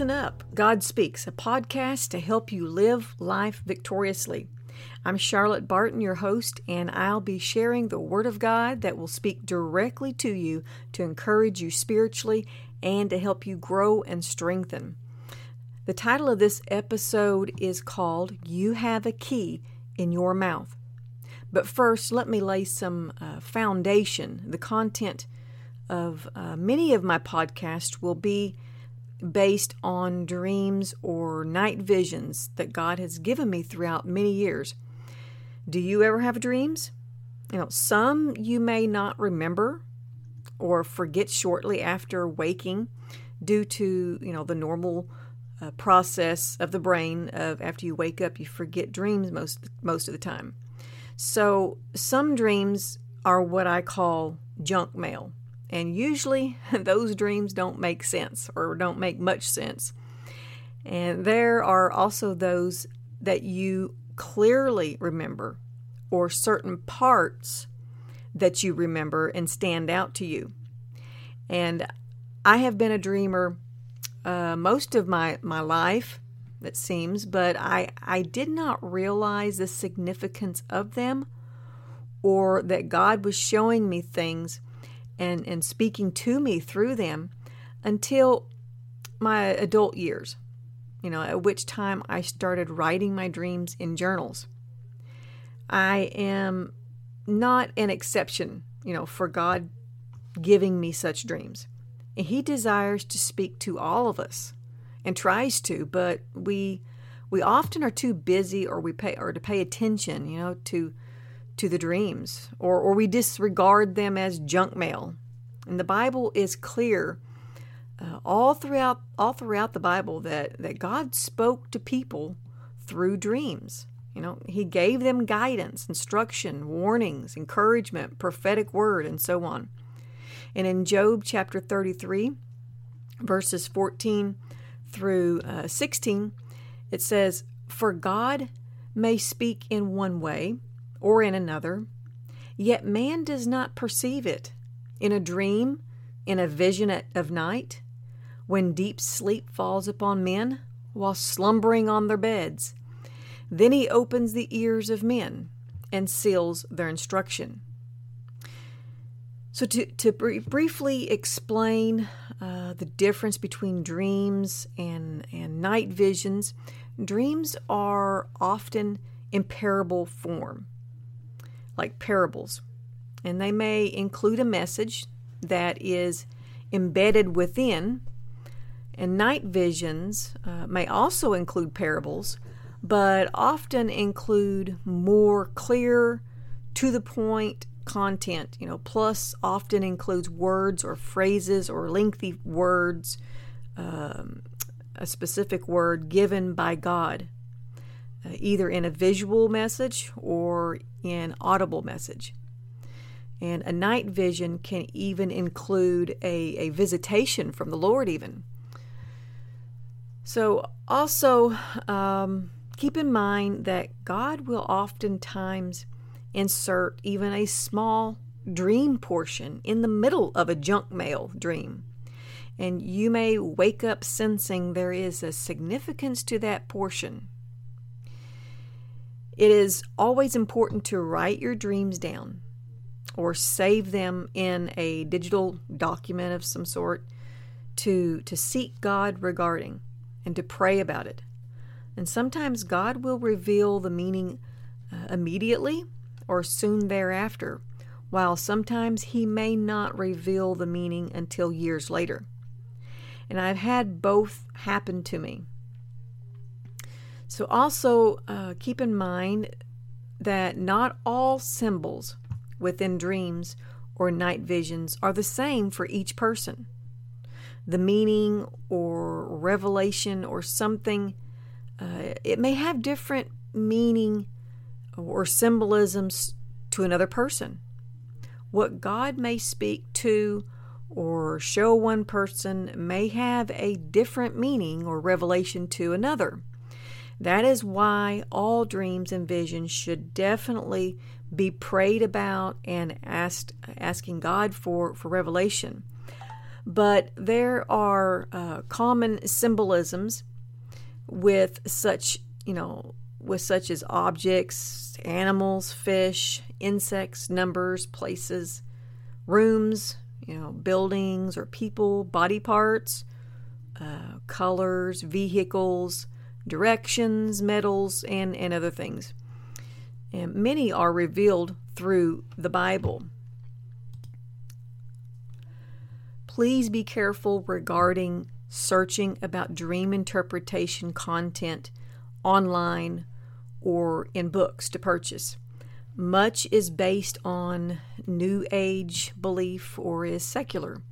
Listen up. God Speaks, a podcast to help you live life victoriously. I'm Charlotte Barton, your host, and I'll be sharing the Word of God that will speak directly to you to encourage you spiritually and to help you grow and strengthen. The title of this episode is called You Have a Key in Your Mouth. But first, let me lay some uh, foundation. The content of uh, many of my podcasts will be based on dreams or night visions that God has given me throughout many years. Do you ever have dreams? You know, some you may not remember or forget shortly after waking due to, you know, the normal uh, process of the brain of after you wake up you forget dreams most most of the time. So, some dreams are what I call junk mail. And usually those dreams don't make sense or don't make much sense. And there are also those that you clearly remember or certain parts that you remember and stand out to you. And I have been a dreamer uh, most of my, my life, it seems, but I, I did not realize the significance of them or that God was showing me things and, and speaking to me through them until my adult years, you know, at which time I started writing my dreams in journals. I am not an exception, you know, for God giving me such dreams. And He desires to speak to all of us and tries to, but we we often are too busy or we pay or to pay attention, you know, to to the dreams, or, or we disregard them as junk mail. And the Bible is clear uh, all throughout all throughout the Bible that, that God spoke to people through dreams. You know, He gave them guidance, instruction, warnings, encouragement, prophetic word, and so on. And in Job chapter 33, verses 14 through uh, 16, it says, For God may speak in one way, or in another, yet man does not perceive it. In a dream, in a vision of night, when deep sleep falls upon men while slumbering on their beds, then he opens the ears of men and seals their instruction. So, to, to br- briefly explain uh, the difference between dreams and, and night visions, dreams are often in parable form like parables. And they may include a message that is embedded within. And night visions uh, may also include parables, but often include more clear, to the point content, you know, plus often includes words or phrases or lengthy words, um, a specific word given by God, uh, either in a visual message or in audible message. And a night vision can even include a, a visitation from the Lord, even. So, also um, keep in mind that God will oftentimes insert even a small dream portion in the middle of a junk mail dream. And you may wake up sensing there is a significance to that portion it is always important to write your dreams down or save them in a digital document of some sort to to seek God regarding and to pray about it. And sometimes God will reveal the meaning uh, immediately or soon thereafter, while sometimes he may not reveal the meaning until years later. And I've had both happen to me. So, also uh, keep in mind that not all symbols within dreams or night visions are the same for each person. The meaning or revelation or something, uh, it may have different meaning or symbolisms to another person. What God may speak to or show one person may have a different meaning or revelation to another. That is why all dreams and visions should definitely be prayed about and asked asking God for, for revelation. but there are uh, common symbolisms with such, you know, with such as objects, animals, fish, insects, numbers, places, rooms, you know, buildings or people, body parts, uh, colors, vehicles, directions, metals, and, and other things. And many are revealed through the Bible. Please be careful regarding searching about dream interpretation content online or in books to purchase. Much is based on New Age belief or is secular.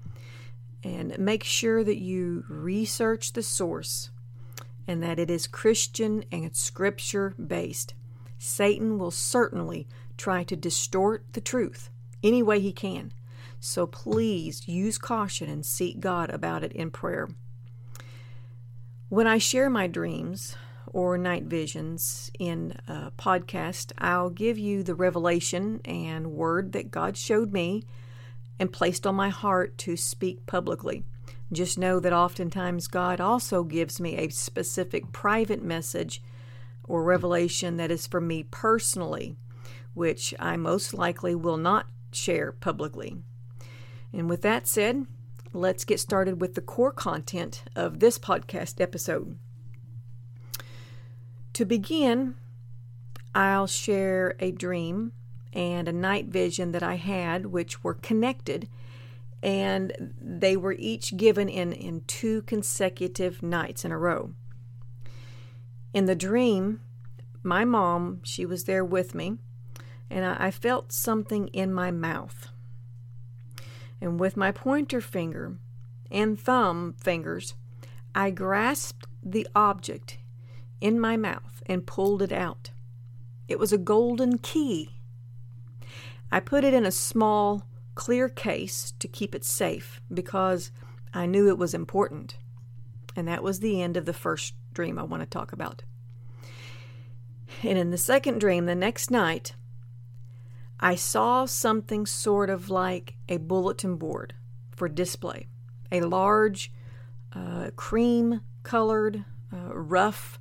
And make sure that you research the source and that it is Christian and scripture based. Satan will certainly try to distort the truth any way he can. So please use caution and seek God about it in prayer. When I share my dreams, or night visions in a podcast, I'll give you the revelation and word that God showed me and placed on my heart to speak publicly. Just know that oftentimes God also gives me a specific private message or revelation that is for me personally, which I most likely will not share publicly. And with that said, let's get started with the core content of this podcast episode. To begin, I'll share a dream and a night vision that I had, which were connected, and they were each given in, in two consecutive nights in a row. In the dream, my mom, she was there with me, and I, I felt something in my mouth. And with my pointer finger and thumb fingers, I grasped the object in my mouth and pulled it out. It was a golden key. I put it in a small, clear case to keep it safe because I knew it was important. And that was the end of the first dream I want to talk about. And in the second dream, the next night, I saw something sort of like a bulletin board for display. A large, uh, cream colored, uh, rough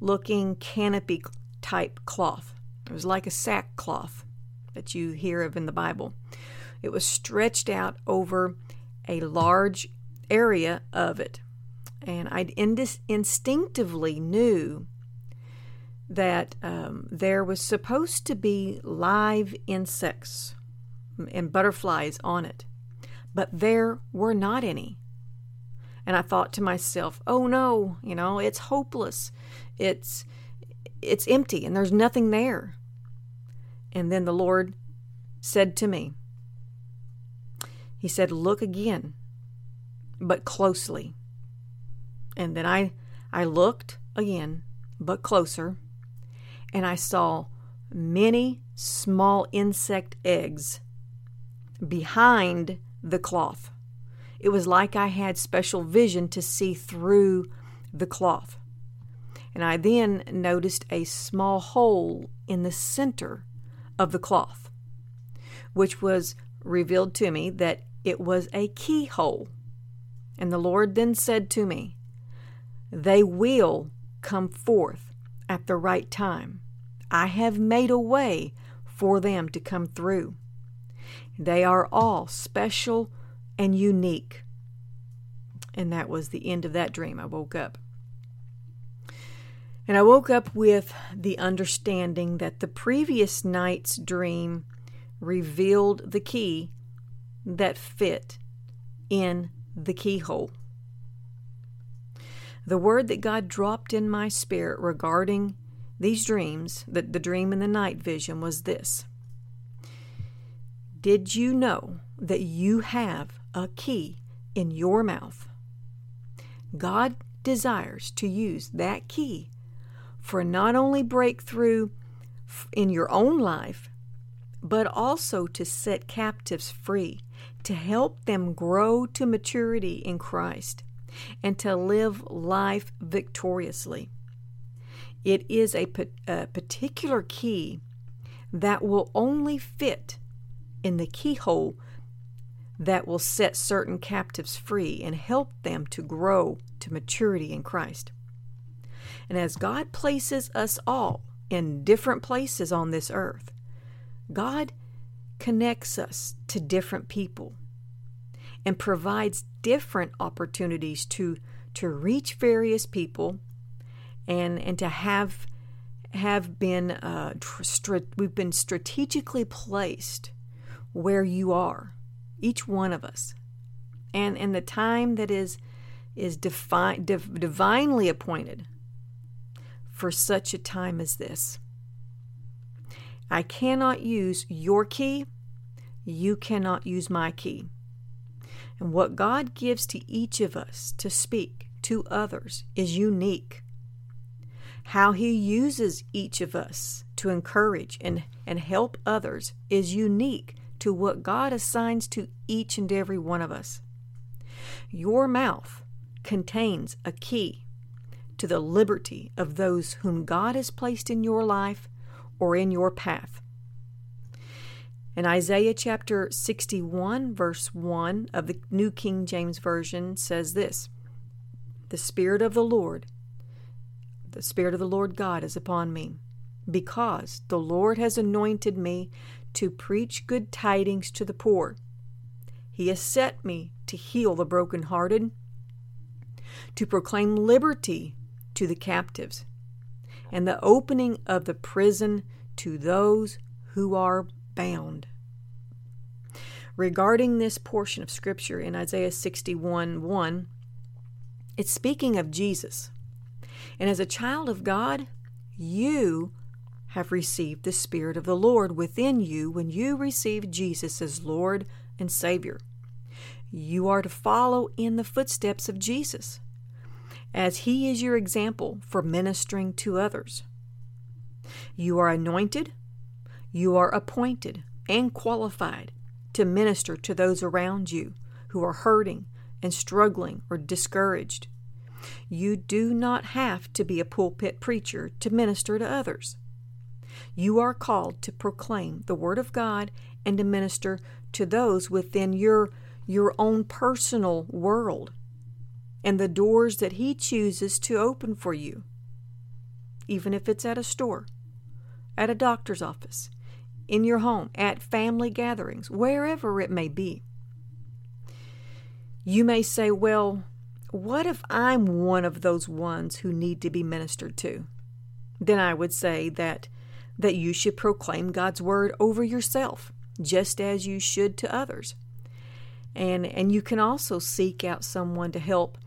looking canopy type cloth. It was like a sackcloth that you hear of in the Bible. It was stretched out over a large area of it. And I instinctively knew that um, there was supposed to be live insects and butterflies on it, but there were not any. And I thought to myself, oh no, you know, it's hopeless. It's it's empty and there's nothing there. And then the Lord said to me, He said, Look again, but closely. And then I I looked again, but closer, and I saw many small insect eggs behind the cloth. It was like I had special vision to see through the cloth. And I then noticed a small hole in the center of the cloth, which was revealed to me that it was a keyhole. And the Lord then said to me, They will come forth at the right time. I have made a way for them to come through. They are all special and unique. And that was the end of that dream. I woke up. And I woke up with the understanding that the previous night's dream revealed the key that fit in the keyhole. The word that God dropped in my spirit regarding these dreams, the, the dream and the night vision, was this Did you know that you have a key in your mouth? God desires to use that key for not only breakthrough in your own life, but also to set captives free, to help them grow to maturity in Christ, and to live life victoriously. It is a, a particular key that will only fit in the keyhole that will set certain captives free and help them to grow to maturity in Christ. And as God places us all in different places on this earth, God connects us to different people and provides different opportunities to to reach various people and and to have have been uh, we've been strategically placed where you are each one of us. And and the time that is is defi- div- divinely appointed for such a time as this i cannot use your key. You cannot use my key. And what god gives to each of us to speak to others is unique. How he uses each of us to encourage and, and help others is unique to what God assigns to each and every one of us. Your mouth contains a key to the liberty of those whom God has placed in your life or in your path. In Isaiah chapter 61, verse 1 of the New King James Version says this The Spirit of the Lord the Spirit of the Lord God is upon me, because the Lord has anointed me to preach good tidings to the poor. He has set me to heal the brokenhearted, to proclaim liberty to the captives, and the opening of the prison to those who are bound. Regarding this portion of Scripture in Isaiah 61 1, it's speaking of Jesus. And as a child of God, you have received the Spirit of the Lord within you when you received Jesus as Lord and Savior. You are to follow in the footsteps of Jesus, as He is your example for ministering to others. You are anointed, you are appointed and qualified to minister to those around you who are hurting and struggling or discouraged. You do not have to be a pulpit preacher to minister to others. You are called to proclaim the Word of God and to minister to those within your, your own personal world and the doors that He chooses to open for you, even if it's at a store, at a doctor's office, in your home, at family gatherings, wherever it may be. You may say, Well, what if I'm one of those ones who need to be ministered to? Then I would say that that you should proclaim God's word over yourself, just as you should to others. And and you can also seek out someone to help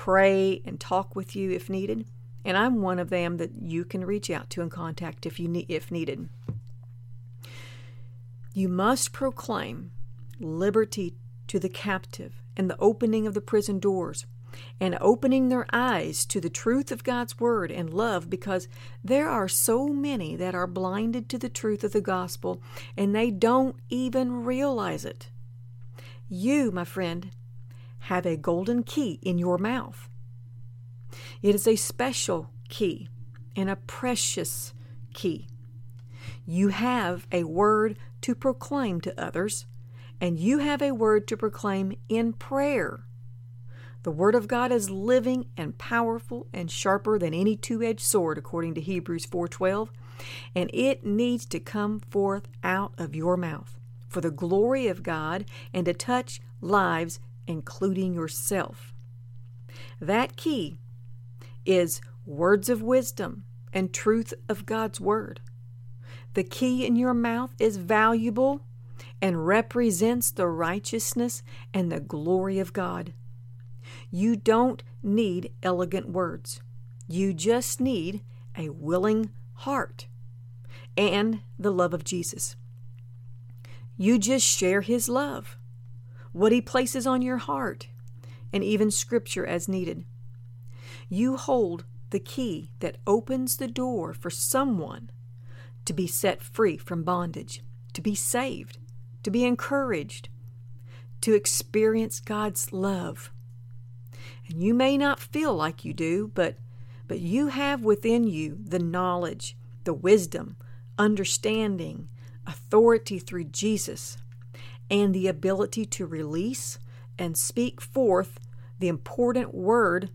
pray and talk with you if needed. And I'm one of them that you can reach out to and contact if you need if needed. You must proclaim liberty to the captive and the opening of the prison doors and opening their eyes to the truth of God's Word and love because there are so many that are blinded to the truth of the gospel and they don't even realize it. You, my friend, have a golden key in your mouth. It is a special key and a precious key. You have a word to proclaim to others, and you have a word to proclaim in prayer the Word of God is living and powerful and sharper than any two-edged sword, according to Hebrews 4:12, and it needs to come forth out of your mouth for the glory of God and to touch lives, including yourself. That key is words of wisdom and truth of God's Word. The key in your mouth is valuable and represents the righteousness and the glory of God. You don't need elegant words. You just need a willing heart and the love of Jesus. You just share His love, what He places on your heart, and even Scripture as needed. You hold the key that opens the door for someone to be set free from bondage, to be saved, to be encouraged, to experience God's love and you may not feel like you do, but but you have within you the knowledge, the wisdom, understanding, authority through Jesus, and the ability to release and speak forth the important word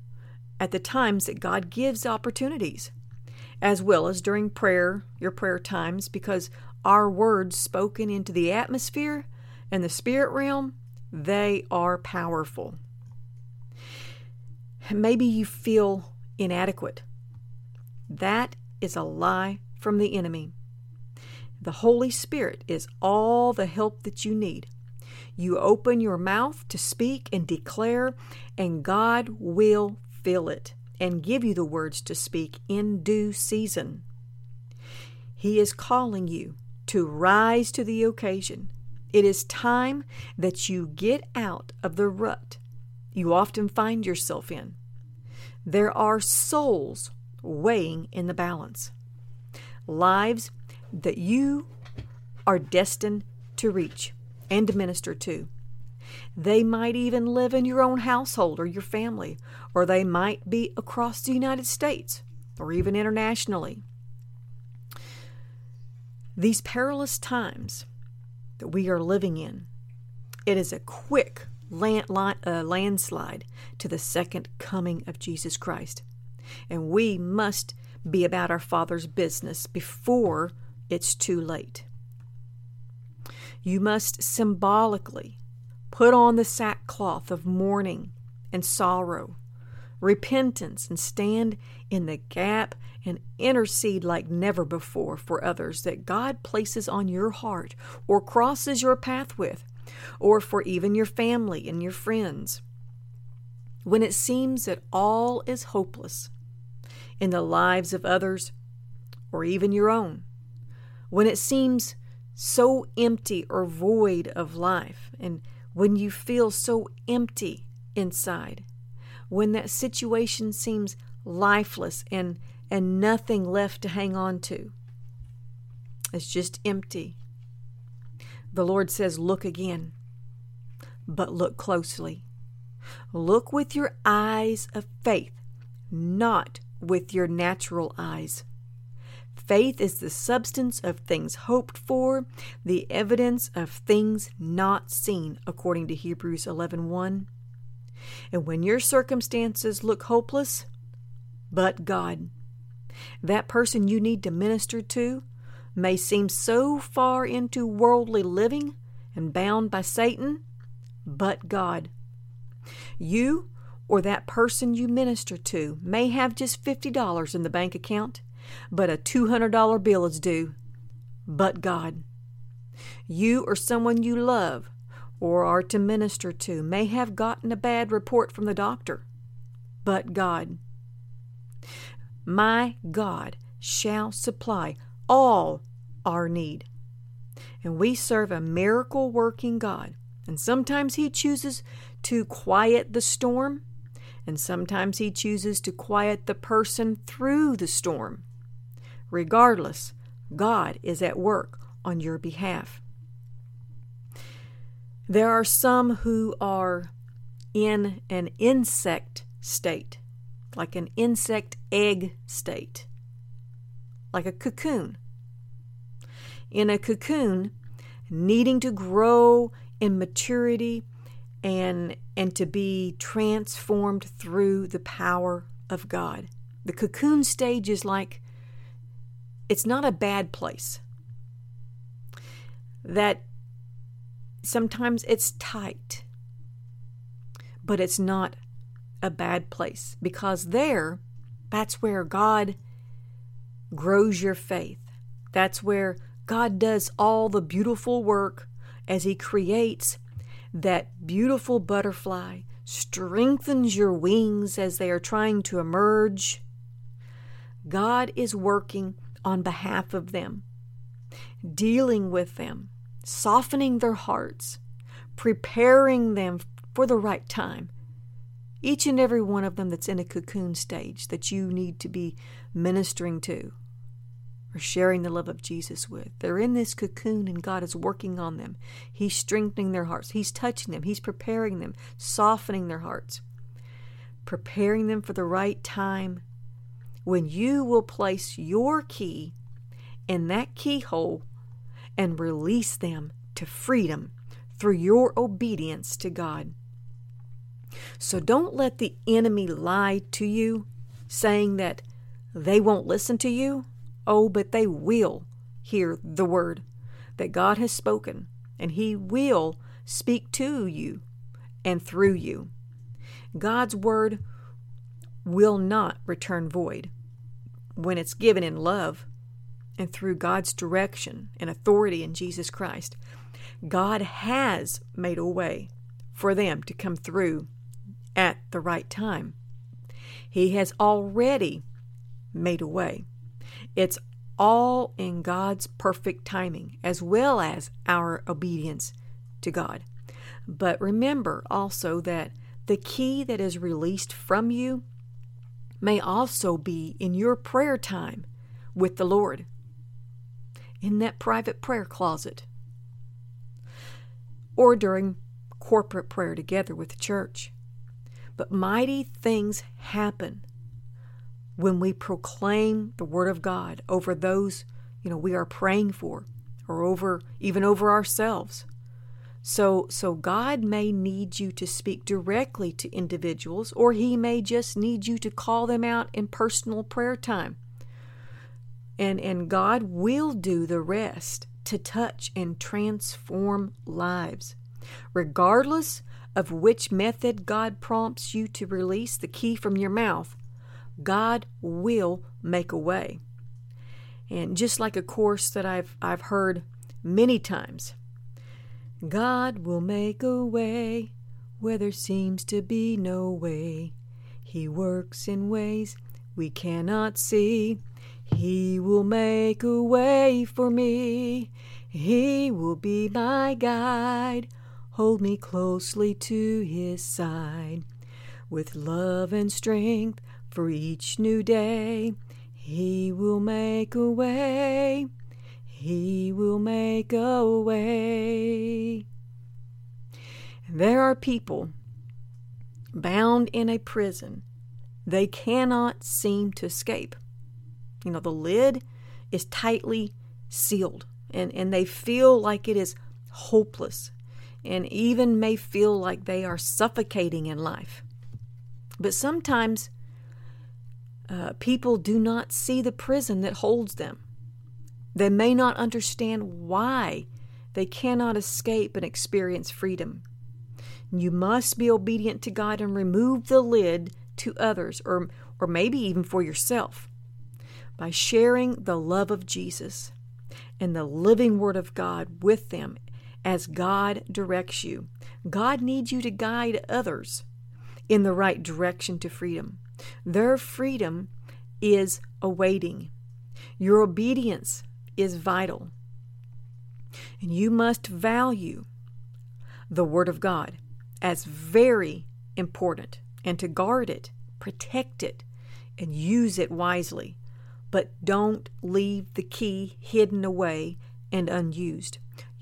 at the times that God gives opportunities, as well as during prayer, your prayer times, because our words spoken into the atmosphere and the spirit realm, they are powerful. Maybe you feel inadequate. That is a lie from the enemy. The Holy Spirit is all the help that you need. You open your mouth to speak and declare, and God will fill it and give you the words to speak in due season. He is calling you to rise to the occasion. It is time that you get out of the rut you often find yourself in. There are souls weighing in the balance, lives that you are destined to reach and to minister to. They might even live in your own household or your family, or they might be across the United States or even internationally. These perilous times that we are living in, it is a quick land, uh, landslide to the second coming of Jesus Christ. And we must be about our Father's business before it's too late. You must symbolically put on the sackcloth of mourning and sorrow, repentance, and stand in the gap and intercede like never before for others that God places on your heart or crosses your path with, or for even your family and your friends. When it seems that all is hopeless in the lives of others or even your own, when it seems so empty or void of life, and when you feel so empty inside, when that situation seems lifeless and, and nothing left to hang on to, it's just empty. The Lord says, Look again, but look closely. Look with your eyes of faith, not with your natural eyes. Faith is the substance of things hoped for, the evidence of things not seen, according to Hebrews 11:1. And when your circumstances look hopeless, but God, that person you need to minister to may seem so far into worldly living and bound by Satan, but God. You or that person you minister to may have just $50 in the bank account, but a $200 bill is due. But God. You or someone you love or are to minister to may have gotten a bad report from the doctor. But God. My God shall supply all our need. And we serve a miracle working God. And sometimes He chooses to quiet the storm, and sometimes He chooses to quiet the person through the storm. Regardless, God is at work on your behalf. There are some who are in an insect state, like an insect egg state, like a cocoon. In a cocoon, needing to grow in maturity and and to be transformed through the power of God. The cocoon stage is like it's not a bad place. That sometimes it's tight, but it's not a bad place because there, that's where God grows your faith. That's where God does all the beautiful work as He creates that beautiful butterfly, strengthens your wings as they are trying to emerge. God is working on behalf of them, dealing with them, softening their hearts, preparing them for the right time. Each and every one of them that's in a cocoon stage that you need to be ministering to or sharing the love of Jesus with. They're in this cocoon and God is working on them. He's strengthening their hearts, He's touching them, He's preparing them, softening their hearts, preparing them for the right time when you will place your key in that keyhole and release them to freedom through your obedience to God. So don't let the enemy lie to you, saying that they won't listen to you. Oh, but they will hear the word that God has spoken, and He will speak to you and through you. God's word will not return void when it's given in love and through God's direction and authority in Jesus Christ. God has made a way for them to come through at the right time. He has already made a way. It's all in God's perfect timing, as well as our obedience to God. But remember also that the key that is released from you may also be in your prayer time with the Lord, in that private prayer closet, or during corporate prayer together with the church. But mighty things happen when we proclaim the Word of God over those, you know, we are praying for, or over even over ourselves. So, so God may need you to speak directly to individuals, or He may just need you to call them out in personal prayer time. And, and God will do the rest to touch and transform lives. Regardless of which method God prompts you to release the key from your mouth, God will make a way. And just like a course that I've, I've heard many times, God will make a way where there seems to be no way. He works in ways we cannot see. He will make a way for me. He will be my guide. Hold me closely to his side. With love and strength for each new day, he will make a way. He will make a way. There are people bound in a prison. They cannot seem to escape. You know, the lid is tightly sealed, and, and they feel like it is hopeless, and even may feel like they are suffocating in life. But sometimes uh, people do not see the prison that holds them. They may not understand why they cannot escape and experience freedom. You must be obedient to God and remove the lid to others, or, or maybe even for yourself, by sharing the love of Jesus and the living Word of God with them as God directs you. God needs you to guide others in the right direction to freedom. Their freedom is awaiting. Your obedience is vital. And you must value the Word of God as very important and to guard it, protect it, and use it wisely. But don't leave the key hidden away and unused.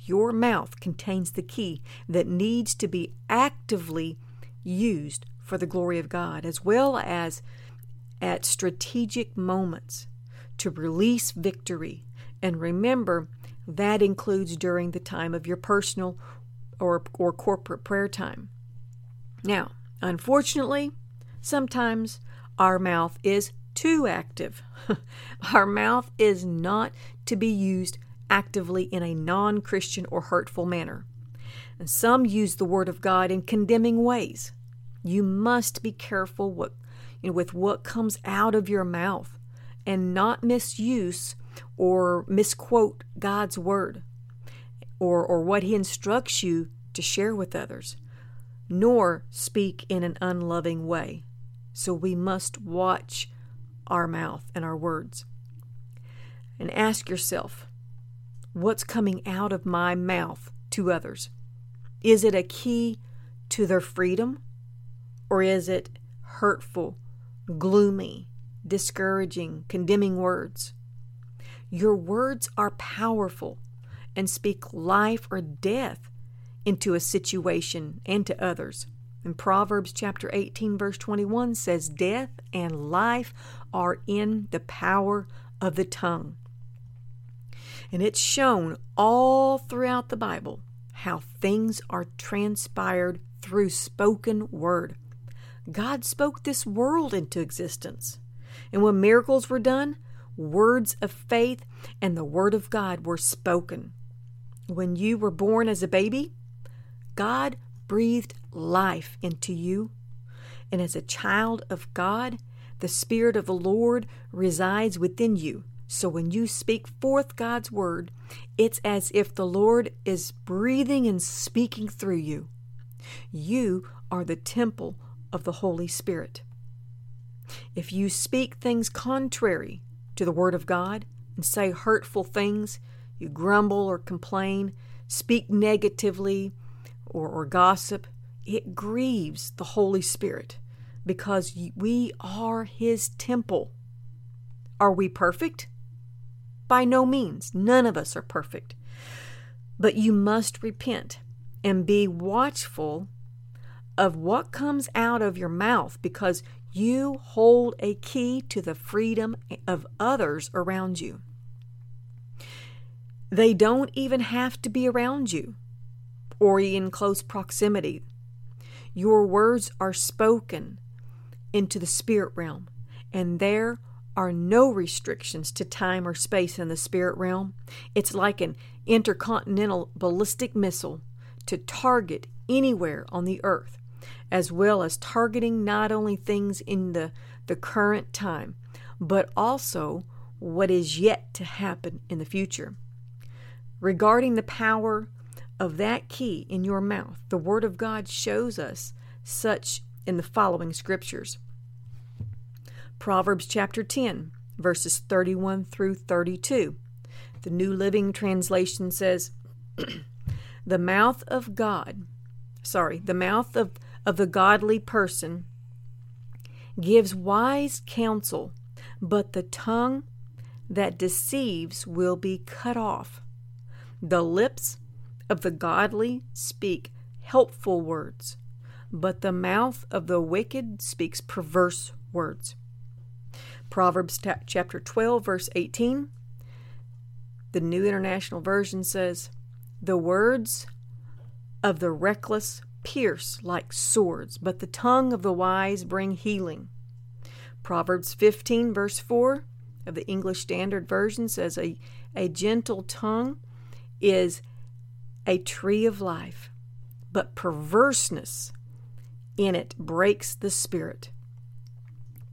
Your mouth contains the key that needs to be actively used for the glory of God, as well as at strategic moments to release victory and remember, that includes during the time of your personal or, or corporate prayer time. Now, unfortunately, sometimes our mouth is too active. our mouth is not to be used actively in a non Christian or hurtful manner. And some use the Word of God in condemning ways. You must be careful what, you know, with what comes out of your mouth and not misuse or misquote God's word or, or what He instructs you to share with others, nor speak in an unloving way. So we must watch our mouth and our words. And ask yourself, what's coming out of my mouth to others? Is it a key to their freedom? Or is it hurtful, gloomy, discouraging, condemning words? Your words are powerful and speak life or death into a situation and to others. And Proverbs chapter 18 verse 21 says death and life are in the power of the tongue. And it's shown all throughout the Bible how things are transpired through spoken word. God spoke this world into existence. And when miracles were done, words of faith and the word of God were spoken. When you were born as a baby, God breathed life into you. And as a child of God, the Spirit of the Lord resides within you. So when you speak forth God's word, it's as if the Lord is breathing and speaking through you. You are the temple of the Holy Spirit. If you speak things contrary to the Word of God and say hurtful things, you grumble or complain, speak negatively, or, or gossip, it grieves the Holy Spirit because we are His temple. Are we perfect? By no means. None of us are perfect. But you must repent and be watchful of what comes out of your mouth because you hold a key to the freedom of others around you. They don't even have to be around you or in close proximity. Your words are spoken into the spirit realm, and there are no restrictions to time or space in the spirit realm. It's like an intercontinental ballistic missile to target anywhere on the earth as well as targeting not only things in the, the current time, but also what is yet to happen in the future. Regarding the power of that key in your mouth, the Word of God shows us such in the following scriptures Proverbs chapter 10, verses 31 through 32. The New Living Translation says, The mouth of God, sorry, the mouth of of the godly person gives wise counsel, but the tongue that deceives will be cut off. The lips of the godly speak helpful words, but the mouth of the wicked speaks perverse words. Proverbs chapter 12, verse 18. The New International Version says, The words of the reckless pierce like swords, but the tongue of the wise bring healing. Proverbs 15, verse 4 of the English Standard Version says, A, a gentle tongue is a tree of life, but perverseness in it breaks the spirit.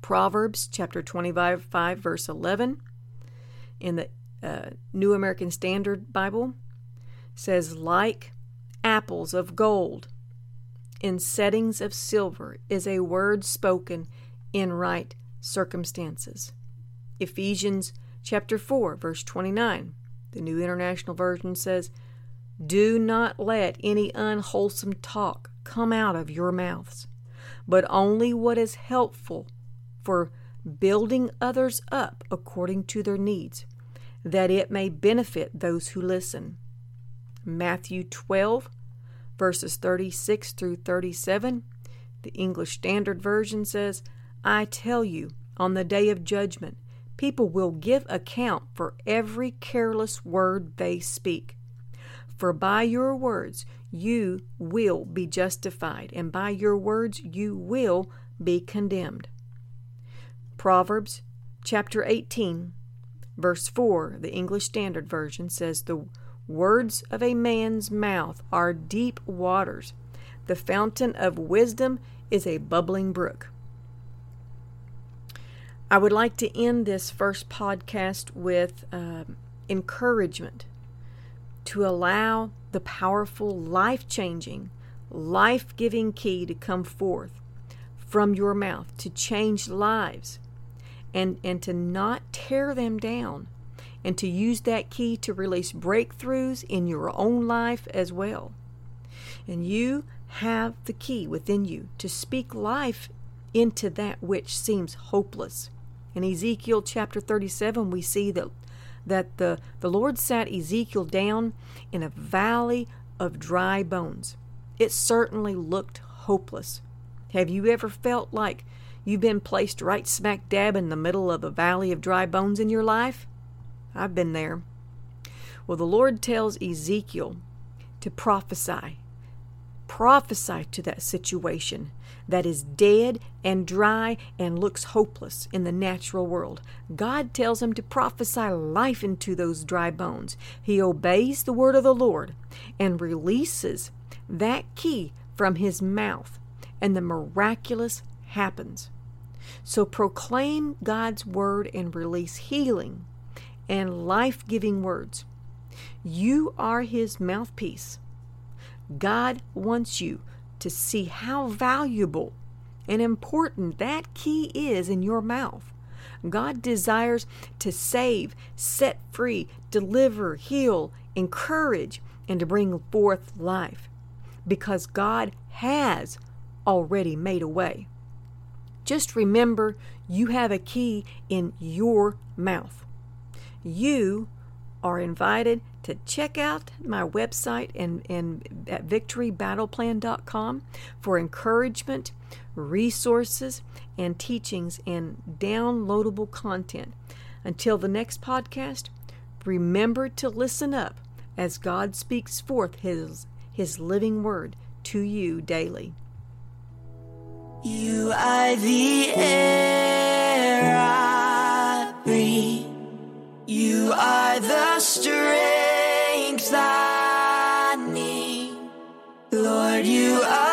Proverbs chapter 25, 5, verse 11 in the uh, New American Standard Bible says, Like apples of gold in settings of silver is a word spoken in right circumstances. Ephesians chapter 4 verse 29. The New International Version says, "Do not let any unwholesome talk come out of your mouths, but only what is helpful for building others up according to their needs, that it may benefit those who listen." Matthew 12 verses 36 through 37. The English Standard Version says, I tell you, on the day of judgment, people will give account for every careless word they speak. For by your words you will be justified, and by your words you will be condemned. Proverbs chapter 18, verse 4, the English Standard Version says, The Words of a man's mouth are deep waters. The fountain of wisdom is a bubbling brook. I would like to end this first podcast with uh, encouragement to allow the powerful, life changing, life giving key to come forth from your mouth to change lives and, and to not tear them down and to use that key to release breakthroughs in your own life as well. And you have the key within you to speak life into that which seems hopeless. In Ezekiel chapter 37, we see that, that the, the Lord sat Ezekiel down in a valley of dry bones. It certainly looked hopeless. Have you ever felt like you've been placed right smack dab in the middle of a valley of dry bones in your life? I've been there. Well, the Lord tells Ezekiel to prophesy. Prophesy to that situation that is dead and dry and looks hopeless in the natural world. God tells him to prophesy life into those dry bones. He obeys the word of the Lord and releases that key from his mouth, and the miraculous happens. So proclaim God's word and release healing and life giving words. You are his mouthpiece. God wants you to see how valuable and important that key is in your mouth. God desires to save, set free, deliver, heal, encourage, and to bring forth life because God has already made a way. Just remember you have a key in your mouth. You are invited to check out my website and, and at victorybattleplan.com for encouragement, resources, and teachings and downloadable content. Until the next podcast, remember to listen up as God speaks forth His, His living word to you daily. You are the air I breathe. You are the strength I need. Lord, you are.